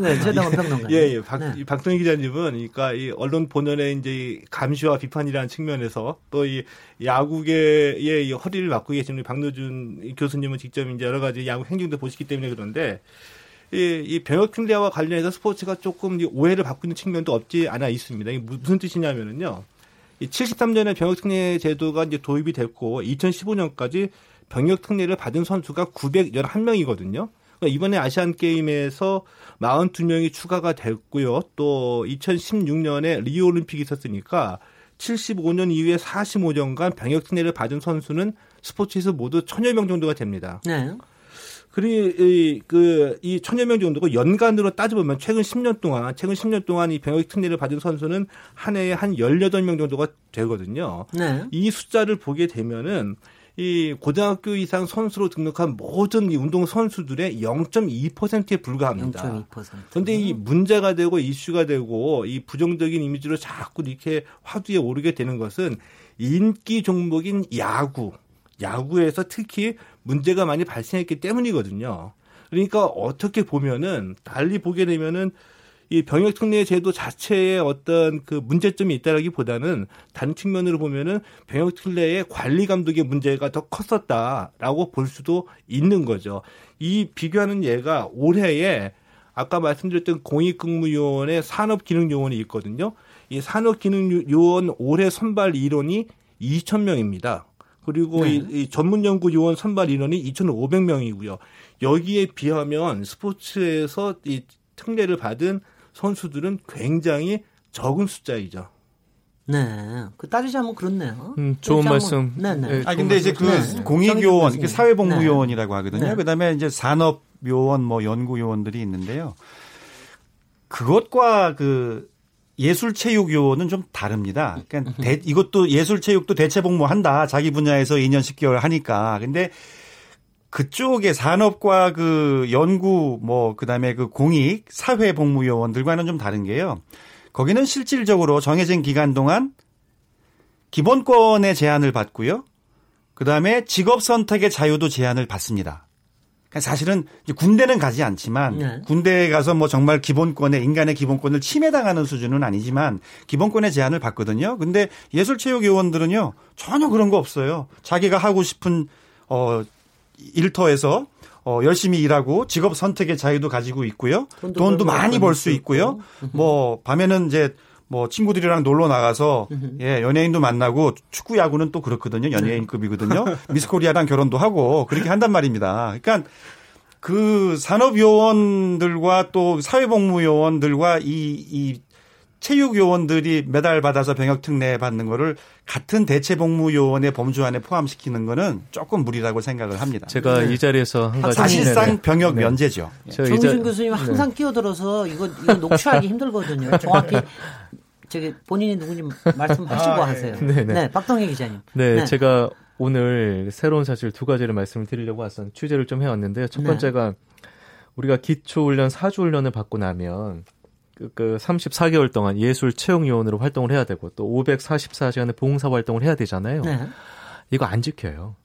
네, 최동원 평론가. 예, 예. 박, 네. 박동희 기자님은 그러니까 이 언론 본연의 이제 감시와 비판이라는 측면에서 또 이 야구계의 이 허리를 맡고 계신 박노준 교수님은 직접 이제 여러 가지 야구 행정도 보시기 때문에 그런데 이, 이 병역 특례와 관련해서 스포츠가 조금 오해를 받고 있는 측면도 없지 않아 있습니다. 이게 무슨 뜻이냐면은요. 이 73년에 병역 특례 제도가 이제 도입이 됐고 2015년까지 병역 특례를 받은 선수가 911명이거든요. 그러니까 이번에 아시안 게임에서 42명이 추가가 됐고요. 또 2016년에 리오 올림픽이 있었으니까 75년 이후에 45년간 병역 특례를 받은 선수는 스포츠에서 모두 천여 명 정도가 됩니다. 네. 그리 그이 천여 명 정도가 연간으로 따져보면 최근 10년 동안 최근 10년 동안 이 병역 특례를 받은 선수는 한 해에 한 18명 정도가 되거든요. 네. 이 숫자를 보게 되면은 이 고등학교 이상 선수로 등록한 모든 이 운동 선수들의 0.2%에 불과합니다. 0.2%. 그런데 이 문제가 되고 이슈가 되고 이 부정적인 이미지로 자꾸 이렇게 화두에 오르게 되는 것은 인기 종목인 야구, 야구에서 특히 문제가 많이 발생했기 때문이거든요. 그러니까 어떻게 보면은 달리 보게 되면은 이 병역 특례 제도 자체에 어떤 그 문제점이 있다라기보다는 다른 측면으로 보면은 병역 특례의 관리 감독의 문제가 더 컸었다라고 볼 수도 있는 거죠. 이 비교하는 예가 올해에 아까 말씀드렸던 공익근무요원의 산업기능요원이 있거든요. 이 산업기능요원 올해 선발 인원이 2천 명입니다. 그리고 네. 이, 이 전문연구요원 선발 인원이 2,500명이고요. 여기에 비하면 스포츠에서 이 특례를 받은 선수들은 굉장히 적은 숫자이죠. 네. 그 따지자면 그렇네요. 음, 좋은 말씀. 네, 네. 네. 아, 근데 이제 그 네. 공익요원, 네. 사회복무요원이라고 하거든요. 네. 그 다음에 이제 산업요원, 뭐 연구요원들이 있는데요. 그것과 그 예술체육요원은 좀 다릅니다. 그러니까 대, 이것도 예술체육도 대체복무한다. 자기 분야에서 2년 10개월 하니까. 근데 그쪽의 산업과 그 연구 뭐 그다음에 그 공익 사회 복무 요원들과는 좀 다른 게요. 거기는 실질적으로 정해진 기간 동안 기본권의 제한을 받고요. 그다음에 직업 선택의 자유도 제한을 받습니다. 그러니까 사실은 군대는 가지 않지만 네. 군대에 가서 뭐 정말 기본권의 인간의 기본권을 침해당하는 수준은 아니지만 기본권의 제한을 받거든요. 근데 예술체육 요원들은요 전혀 그런 거 없어요. 자기가 하고 싶은 어 일터에서 어, 열심히 일하고 직업 선택의 자유도 가지고 있고요. 돈도, 돈도 많이 벌 수 있고요. 뭐 밤에는 이제 뭐 친구들이랑 놀러 나가서 예 연예인도 만나고 축구 야구는 또 그렇거든요 연예인급이거든요 미스코리아랑 결혼도 하고 그렇게 한단 말입니다. 그러니까 그 산업요원들과 또 사회복무요원들과 이, 이 체육 요원들이 메달 받아서 병역 특례 받는 거를 같은 대체 복무 요원의 범주 안에 포함시키는 거는 조금 무리라고 생각을 합니다. 제가 네. 이 자리에서 한 가지 사실상 병역 네. 면제죠. 정준 교수님 항상 네. 끼어들어서 이거 이거 녹취하기 힘들거든요. 정확히 저기 본인이 누군지 말씀하시고 아, 하세요. 네, 네. 네 박동희 기자님. 네, 네, 제가 오늘 새로운 사실 두 가지를 말씀을 드리려고 왔던 취재를 좀 해왔는데요. 첫 네. 번째가 우리가 기초훈련, 사주훈련을 받고 나면 그, 그 34개월 동안 예술 채용 요원으로 활동을 해야 되고 또 544시간의 봉사 활동을 해야 되잖아요. 네. 이거 안 지켜요.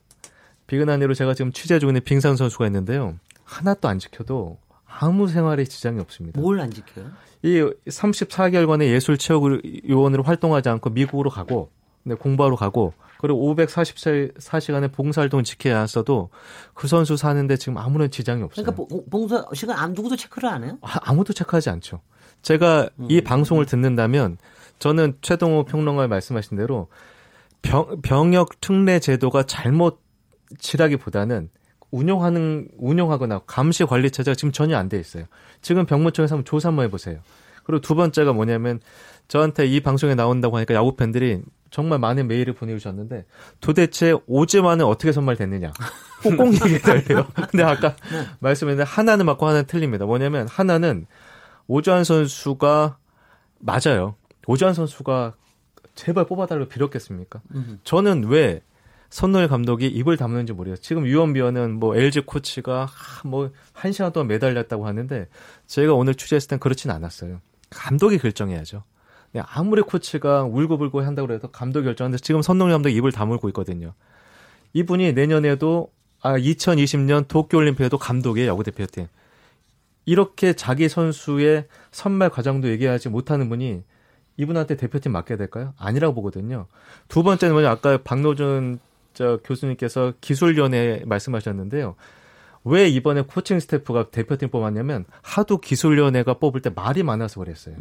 비근한 예로 제가 지금 취재 중인 빙상 선수가 있는데요. 하나도 안 지켜도 아무 생활에 지장이 없습니다. 뭘 안 지켜요? 이 34개월간의 예술 체육 요원으로 활동하지 않고 미국으로 가고 네, 공부하러 가고 그리고 544시간의 봉사활동을 지켜야 했어도 그 선수 사는데 지금 아무런 지장이 없어요. 그러니까 봉사 시간 안 누구도 체크를 안 해요? 아, 무도 체크하지 않죠. 제가 음. 이 방송을 듣는다면 저는 최동호 평론가가 말씀하신 대로 병, 병역 특례 제도가 잘못이라기보다는 운영하는 운영하거나 감시 관리 체제가 지금 전혀 안 돼 있어요. 지금 병무청에서 한번 조사 한번 해보세요. 그리고 두 번째가 뭐냐면 저한테 이 방송에 나온다고 하니까 야구 팬들이 정말 많은 메일을 보내주셨는데 도대체 오즈만은 어떻게 선발됐느냐 꽁꽁 얘기해달래요. 근데 아까 네. 말씀했는데 하나는 맞고 하나는 틀립니다. 뭐냐면 하나는 오주환 선수가 맞아요. 오주환 선수가 제발 뽑아달라고 빌었겠습니까? 저는 왜 선노일 감독이 입을 다무는지 모르겠어요. 지금 유언비어는 뭐 LG 코치가 뭐 한 시간 동안 매달렸다고 하는데 제가 오늘 취재했을 땐 그렇진 않았어요. 감독이 결정해야죠. 아무리 코치가 울고불고 한다고 해도 감독이 결정하는데 지금 선동일 감독이 입을 다물고 있거든요. 이분이 내년에도 아 2020년 도쿄올림픽에도 감독이에요 야구 대표팀. 이렇게 자기 선수의 선발 과정도 얘기하지 못하는 분이 이분한테 대표팀 맡겨야 될까요? 아니라고 보거든요. 두 번째는 뭐냐 아까 박노준 저 교수님께서 기술위원회 말씀하셨는데요. 왜 이번에 코칭 스태프가 대표팀 뽑았냐면 하도 기술위원회가 뽑을 때 말이 많아서 그랬어요.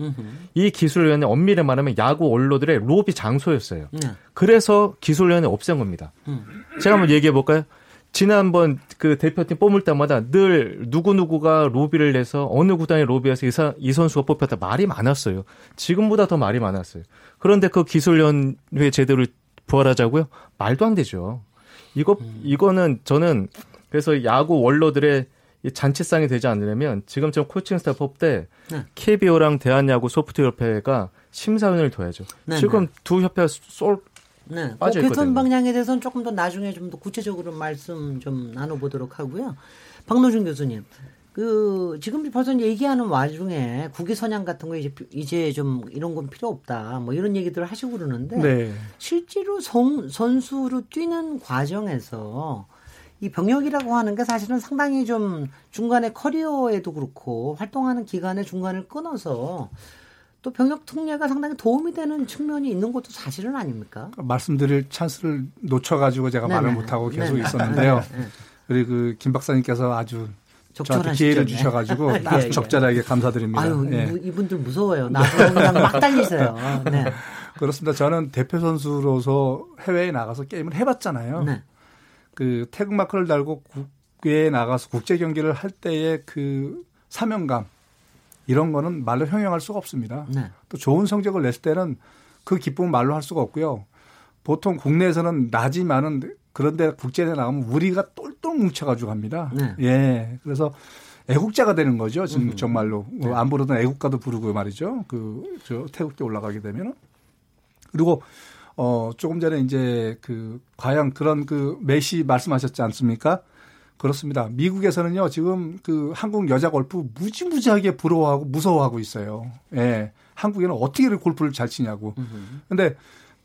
이 기술위원회 엄밀히 말하면 야구 언론들의 로비 장소였어요. 네. 그래서 기술위원회 없앤 겁니다. 음. 제가 한번 얘기해 볼까요? 지난번 그 대표팀 뽑을 때마다 늘 누구누구가 로비를 해서 어느 구단의 로비에서 이 사, 이 선수가 뽑혔다 말이 많았어요. 지금보다 더 말이 많았어요. 그런데 그 기술위원회 제도를 부활하자고요? 말도 안 되죠. 이거, 음. 이거는 저는 그래서 야구 원로들의 잔치상이 되지 않으려면 지금처럼 코칭 스태프 뽑을 때 네. KBO랑 대한야구 소프트볼협회가 심사위원을 둬야죠. 네, 지금 네. 두 협회가 쏠 네. 그 빠져 있거든요. 방향에 대해서는 조금 더 나중에 좀 더 구체적으로 말씀 좀 나눠보도록 하고요. 박노준 교수님, 그 지금 벌써 얘기하는 와중에 국위 선양 같은 거 이제 이제 좀 이런 건 필요 없다. 뭐 이런 얘기들을 하시고 그러는데 네. 실제로 성, 선수로 뛰는 과정에서 이 병역이라고 하는 게 사실은 상당히 좀 중간에 커리어에도 그렇고 활동하는 기간에 중간을 끊어서 또 병역 특례가 상당히 도움이 되는 측면이 있는 것도 사실은 아닙니까? 말씀드릴 찬스를 놓쳐가지고 제가 네네. 말을 못하고 계속 네네. 있었는데요. 우리 그김 박사님께서 아주 저한테 기회를 주셔가지고 예, 예. 적절하게 감사드립니다. 아유, 예. 이분들 무서워요. 나도 그냥 막 달리세요. 네. 그렇습니다. 저는 대표 선수로서 해외에 나가서 게임을 해봤잖아요. 네. 그 태극마크를 달고 국외에 나가서 국제 경기를 할 때의 그 사명감 이런 거는 말로 형용할 수가 없습니다. 네. 또 좋은 성적을 냈을 때는 그 기쁨은 말로 할 수가 없고요. 보통 국내에서는 나지만은 그런데 국제에 나가면 우리가 똘똘 뭉쳐가지고 갑니다. 네. 예. 그래서 애국자가 되는 거죠. 지금 음. 정말로. 네. 안 부르던 애국가도 부르고 말이죠. 그, 저, 태국에 올라가게 되면은. 그리고 어, 조금 전에 이제 그 과연 그런 그 메시 말씀하셨지 않습니까? 그렇습니다. 미국에서는요, 지금 그 한국 여자 골프 무지무지하게 부러워하고 무서워하고 있어요. 예. 한국에는 어떻게 골프를 잘 치냐고. 근데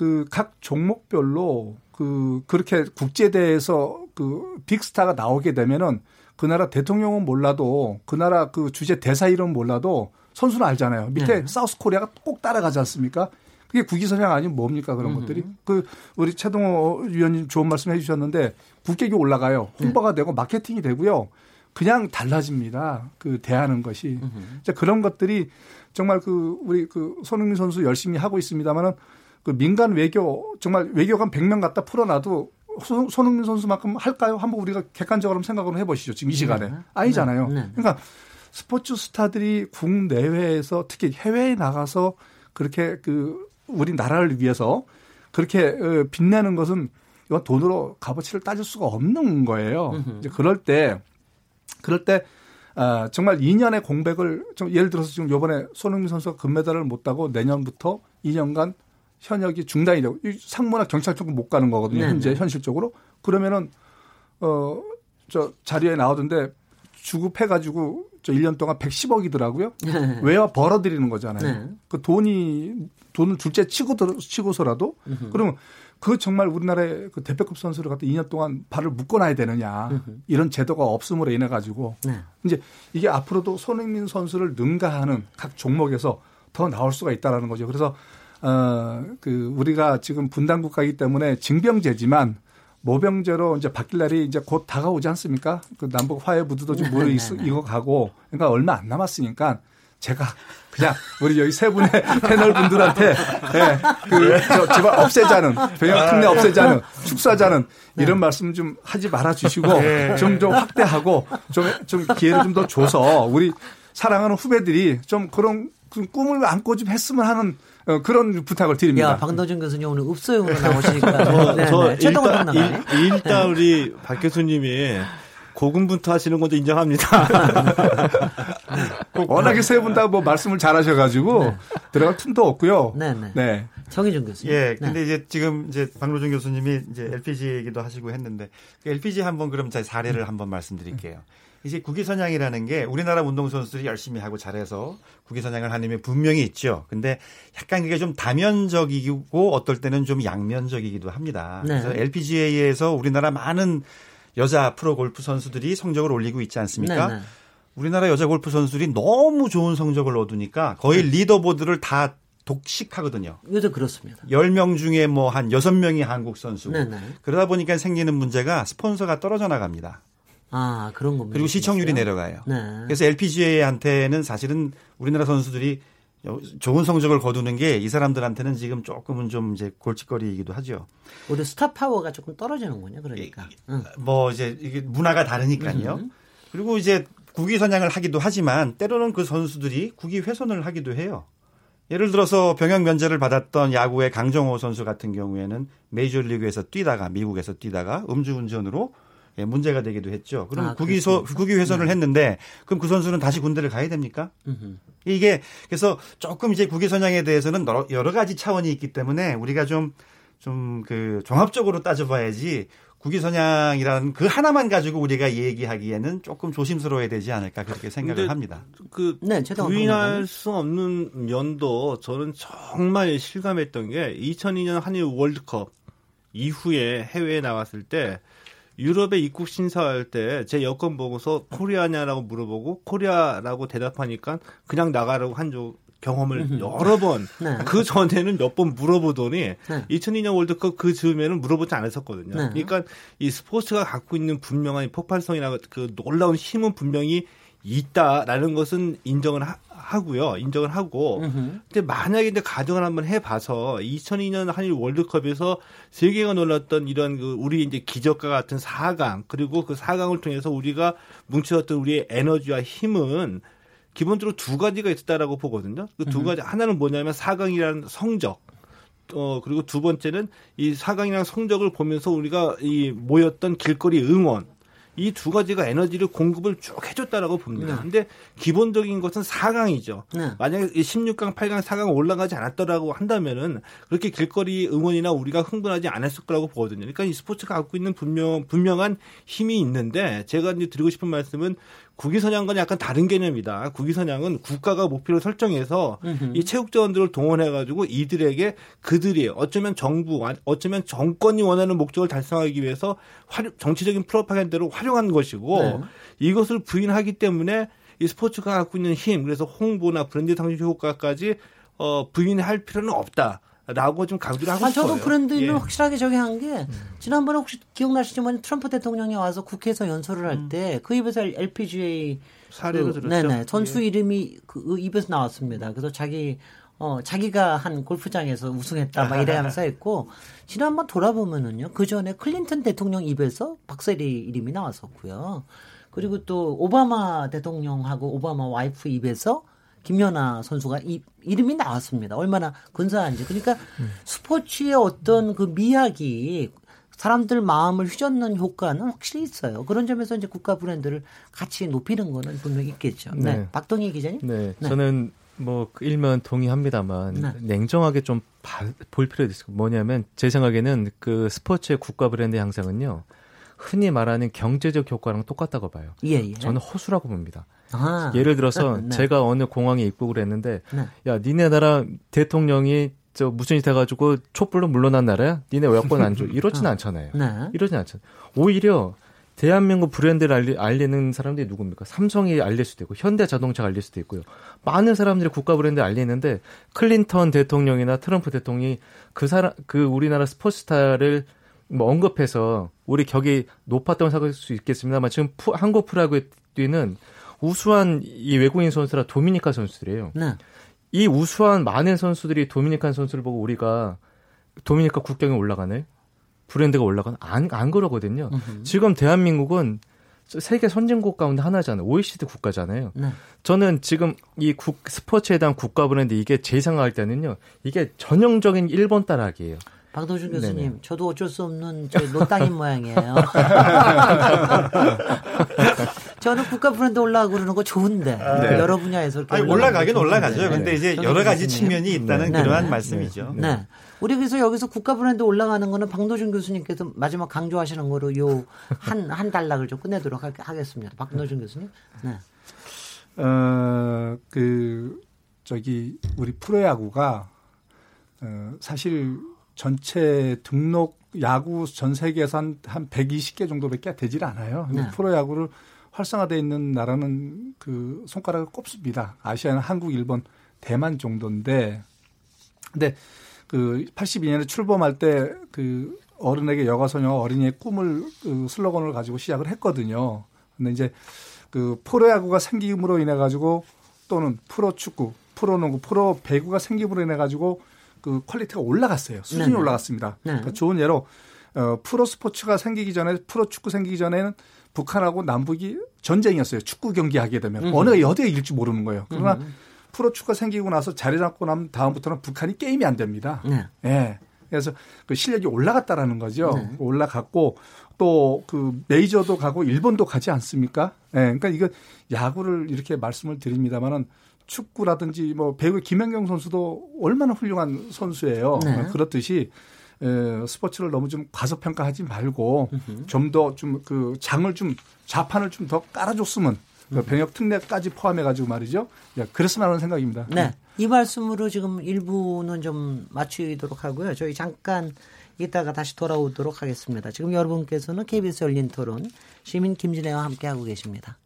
그 각 종목별로 그 그렇게 국제대회에서 그 빅스타가 나오게 되면은 그 나라 대통령은 몰라도 그 나라 그 주제 대사 이름 몰라도 선수는 알잖아요. 밑에 네. 사우스 코리아가 꼭 따라가지 않습니까? 그게 국기선양 아니면 뭡니까 그런 음흠. 것들이? 그 우리 최동호 위원님 좋은 말씀 해주셨는데 국격이 올라가요. 홍보가 네. 되고 마케팅이 되고요. 그냥 달라집니다. 그 대하는 것이. 이제 그런 것들이 정말 그 우리 그 손흥민 선수 열심히 하고 있습니다만은 그 민간 외교 정말 외교관 100명 갖다 풀어놔도 손흥민 선수만큼 할까요? 한번 우리가 객관적으로 생각을 해보시죠. 지금 이 시간에 네. 아니잖아요. 네. 네. 그러니까 스포츠 스타들이 국내외에서 특히 해외에 나가서 그렇게 그 우리 나라를 위해서 그렇게 어, 빛내는 것은 이건 돈으로 값어치를 따질 수가 없는 거예요. 이제 그럴 때 그럴 때 아, 정말 2년의 공백을 좀 예를 들어서 지금 요번에 손흥민 선수가 금메달을 못 따고 내년부터 2년간 현역이 중단이 되고 상무나 경찰 쪽은 못 가는 거거든요. 네네. 현재 현실적으로. 그러면은 어 저 자리에 나오던데 주급해 가지고 저 1년 동안 110억이더라고요. 네. 외화 벌어들이는 거잖아요. 네. 그 돈이 돈을 둘째 치고 치고서라도 그러면 그 정말 우리나라의 그 대표급 선수를 갖다 2년 동안 발을 묶어놔야 되느냐 이런 제도가 없음으로 인해 가지고 네. 이제 이게 앞으로도 손흥민 선수를 능가하는 각 종목에서 더 나올 수가 있다라는 거죠. 그래서 어그 우리가 지금 분단 국가이기 때문에 징병제지만 모병제로 이제 바뀔 날이 이제 곧 다가오지 않습니까? 그 남북 화해 무드도 좀 무르 익어 가고 그러니까 얼마 안 남았으니까 제가 그냥 우리 여기 세 분의 패널 분들한테 네, 그저 제발 없애자는 병역 특례 없애자는 축소하자는 이런 말씀 좀 하지 말아 주시고 좀좀 좀 확대하고 좀좀 기회를 좀 더 줘서 우리 사랑하는 후배들이 좀 그런 꿈을 안고 좀 했으면 하는 어, 그런 부탁을 드립니다. 야, 방도준 교수님 오늘 읍소용으로 나오시니까. 저, 네, 저 네. 일단, 일, 일단 우리 박 교수님이 고군분투 하시는 것도 인정합니다. 워낙에 세 분 다 뭐 말씀을 잘 하셔가지고 네. 들어갈 틈도 없고요. 네, 네. 네. 정희준 교수님. 예, 네. 근데 이제 지금 이제 박노준 교수님이 이제 LPG 얘기도 하시고 했는데 그 LPG 한번 그럼 제 사례를 한번 말씀드릴게요. 이제 국위선양이라는 게 우리나라 운동선수들이 열심히 하고 잘해서 국위선양을 하는 게 분명히 있죠. 근데 약간 그게 좀 다면적이고 어떨 때는 좀 양면적이기도 합니다. 네. 그래서 LPGA에서 우리나라 많은 여자 프로 골프 선수들이 성적을 올리고 있지 않습니까? 네네. 네. 우리나라 여자 골프 선수들이 너무 좋은 성적을 얻으니까 거의 네. 리더보드를 다 독식하거든요. 요즘 그렇습니다. 10명 중에 뭐 한 6명이 한국 선수고. 네네. 네. 그러다 보니까 생기는 문제가 스폰서가 떨어져 나갑니다. 아, 그런 겁니다. 그리고 시청률이 내려가요. 네. 그래서 LPGA한테는 사실은 우리나라 선수들이 좋은 성적을 거두는 게 이 사람들한테는 지금 조금은 좀 이제 골칫거리이기도 하죠. 오히려 스타 파워가 조금 떨어지는군요. 그러니까. 응. 뭐 이제 이게 문화가 다르니까요. 음. 그리고 이제 국위 선양을 하기도 하지만 때로는 그 선수들이 국위 훼손을 하기도 해요. 예를 들어서 병역 면제를 받았던 야구의 강정호 선수 같은 경우에는 메이저리그에서 뛰다가 미국에서 뛰다가 음주운전으로 예, 문제가 되기도 했죠. 그럼 아, 국위소 국위 훼손을 네. 했는데 그럼 그 선수는 다시 군대를 가야 됩니까? 음흠. 이게 그래서 조금 이제 국위 선양에 대해서는 여러 가지 차원이 있기 때문에 우리가 좀 좀 그 종합적으로 따져봐야지 국위선양이라는 그 하나만 가지고 우리가 얘기하기에는 조금 조심스러워야 되지 않을까 그렇게 생각을 합니다. 그 네, 부인할 수 없는 면도 저는 정말 실감했던 게 2002년 한일 월드컵 이후에 해외에 나갔을 때 유럽에 입국 심사할 때 제 여권 보고서 코리아냐라고 물어보고 코리아라고 대답하니까 그냥 나가라고 한 적 경험을 여러 번, 네. 그 전에는 몇 번 물어보더니 네. 2002년 월드컵 그 즈음에는 물어보지 않았었거든요. 네. 그러니까 이 스포츠가 갖고 있는 분명한 폭발성이나 그 놀라운 힘은 분명히 있다라는 것은 인정을 하, 하고요. 인정을 하고. 으흠. 근데 만약에 이제 가정을 한번 해봐서 2002년 한일 월드컵에서 세계가 놀랐던 이런 그 우리 이제 기적과 같은 4강 그리고 그 4강을 통해서 우리가 뭉쳐졌던 우리의 에너지와 힘은 기본적으로 두 가지가 있었다라고 보거든요. 그 두 가지 하나는 뭐냐면 4강이라는 성적. 어 그리고 두 번째는 이 4강이라는 성적을 보면서 우리가 이 모였던 길거리 응원 이 두 가지가 에너지를 공급을 쭉 해줬다라고 봅니다. 네. 근데 기본적인 것은 4강이죠. 네. 만약에 16강, 8강, 4강 올라가지 않았더라고 한다면은 그렇게 길거리 응원이나 우리가 흥분하지 않았을 거라고 보거든요. 그러니까 이 스포츠가 갖고 있는 분명 분명한 힘이 있는데 제가 이제 드리고 싶은 말씀은 국위선양과는 약간 다른 개념이다. 국위선양은 국가가 목표를 설정해서 으흠. 이 체육자원들을 동원해가지고 이들에게 그들이 어쩌면 정부, 어쩌면 정권이 원하는 목적을 달성하기 위해서 활, 정치적인 프로파간다로 활용한 것이고 네. 이것을 부인하기 때문에 이 스포츠가 갖고 있는 힘, 그래서 홍보나 브랜드 상식 효과까지 어, 부인할 필요는 없다. 라고 좀 강조를 하고 아, 싶어요. 저도 브랜드를 예. 확실하게 저기 한 게 지난번에 혹시 기억나시지만 트럼프 대통령이 와서 국회에서 연설을 할 때그 음. 입에서 LPGA 사례를 그, 들었죠. 네네 선수 예. 이름이 그 입에서 나왔습니다. 그래서 자기 어, 자기가 한 골프장에서 우승했다, 막 이래하면서 했고, 지난번 돌아보면은요, 그 전에 클린턴 대통령 입에서 박세리 이름이 나왔었고요. 그리고 또 오바마 대통령하고 오바마 와이프 입에서 김연아 선수가 이, 이름이 나왔습니다. 얼마나 근사한지. 그러니까 음. 스포츠의 어떤 그 미학이 사람들 마음을 휘젓는 효과는 확실히 있어요. 그런 점에서 이제 국가 브랜드를 같이 높이는 거는 분명히 있겠죠. 네. 네. 박동희 기자님. 네. 네. 저는 뭐그 일면 동의합니다만 네. 냉정하게 좀 볼 필요가 있어요. 뭐냐면 제 생각에는 그 스포츠의 국가 브랜드 향상은요. 흔히 말하는 경제적 효과랑 똑같다고 봐요. 예, 예. 저는 허수라고 봅니다. 아, 예를 들어서 네. 제가 어느 공항에 입국을 했는데 네. 야 니네 나라 대통령이 저 무슨 짓 해가지고 촛불로 물러난 나라야? 니네 왜 여권 안 줘? 이러진 아. 않잖아요. 네. 이러진 않잖아요. 오히려 대한민국 브랜드를 알리, 알리는 사람들이 누굽니까? 삼성이 알릴 수도 있고 현대자동차가 알릴 수도 있고요. 많은 사람들이 국가 브랜드 알리는데 클린턴 대통령이나 트럼프 대통령이 그 사람 그 우리나라 스포츠스타를 뭐 언급해서 우리 격이 높았다고 생각할 수 있겠습니다만 지금 푸, 한국 프라그에 뛰는 우수한 이 외국인 선수라 도미니카 선수들이에요. 네. 이 우수한 많은 선수들이 도미니칸 선수를 보고 우리가 도미니카 국경에 올라가네? 브랜드가 올라가는 안, 안 그러거든요. 으흠. 지금 대한민국은 세계 선진국 가운데 하나잖아요. OECD 국가잖아요. 네. 저는 지금 이 국, 스포츠에 대한 국가 브랜드 이게 제 생각할 때는요. 이게 전형적인 일본 따라하기예요. 박도준 교수님, 네네. 저도 어쩔 수 없는 제 노땅인 모양이에요. 저는 국가 브랜드 올라가고 그러는 거 좋은데 네. 여러 분야에서 아니, 올라가긴 올라가죠. 네. 근데 이제 여러 가지 측면이 있다는 네. 그러한 네. 말씀이죠. 네. 네. 우리 그래서 여기서 국가 브랜드 올라가는 거는 방도준 교수님께서 마지막 강조하시는 거로 요 한한 단락을 좀 끝내도록 하겠습니다. 박도준 교수님. 네. 어, 그 저기 우리 프로야구가 어, 사실 전체 등록 야구 전 세계에서 한, 한 120개 정도밖에 되질 않아요. 네. 프로 야구를 활성화되어 있는 나라는 그 손가락을 꼽습니다. 아시아는 한국, 일본, 대만 정도인데, 근데 그 82년에 출범할 때 그 어른에게 여가선용 어린이의 꿈을 그 슬로건을 가지고 시작을 했거든요. 근데 이제 그 프로야구가 생김으로 인해 가지고 또는 프로축구, 프로농구, 프로배구가 생김으로 인해 가지고 그 quality가 올라갔어요. 수준이 네네. 올라갔습니다. 네. 그러니까 좋은 예로 어, 프로 스포츠가 생기기 전에 프로 축구 생기기 전에는 북한하고 남북이 전쟁이었어요. 축구 경기 하게 되면 음. 어느가 어디에 이길지 모르는 거예요. 그러나 음. 프로 축구가 생기고 나서 자리 잡고 나면 다음부터는 북한이 게임이 안 됩니다. 네. 네. 그래서 그 실력이 올라갔다라는 거죠. 네. 올라갔고 또 그 메이저도 가고 일본도 가지 않습니까? 예. 네. 그러니까 이거 야구를 이렇게 말씀을 드립니다만은 축구라든지 뭐 배우 김연경 선수도 얼마나 훌륭한 선수예요. 네. 그렇듯이 에, 스포츠를 너무 좀 과소평가하지 말고 좀 더 좀 그 장을 좀 자판을 좀 더 깔아줬으면 그 병역 특례까지 포함해가지고 말이죠. 야, 그랬으면 하는 생각입니다. 네. 이 말씀으로 지금 일부는 좀 마치도록 하고요. 저희 잠깐 이따가 다시 돌아오도록 하겠습니다. 지금 여러분께서는 KBS 열린 토론 시민 김진애와 함께하고 계십니다.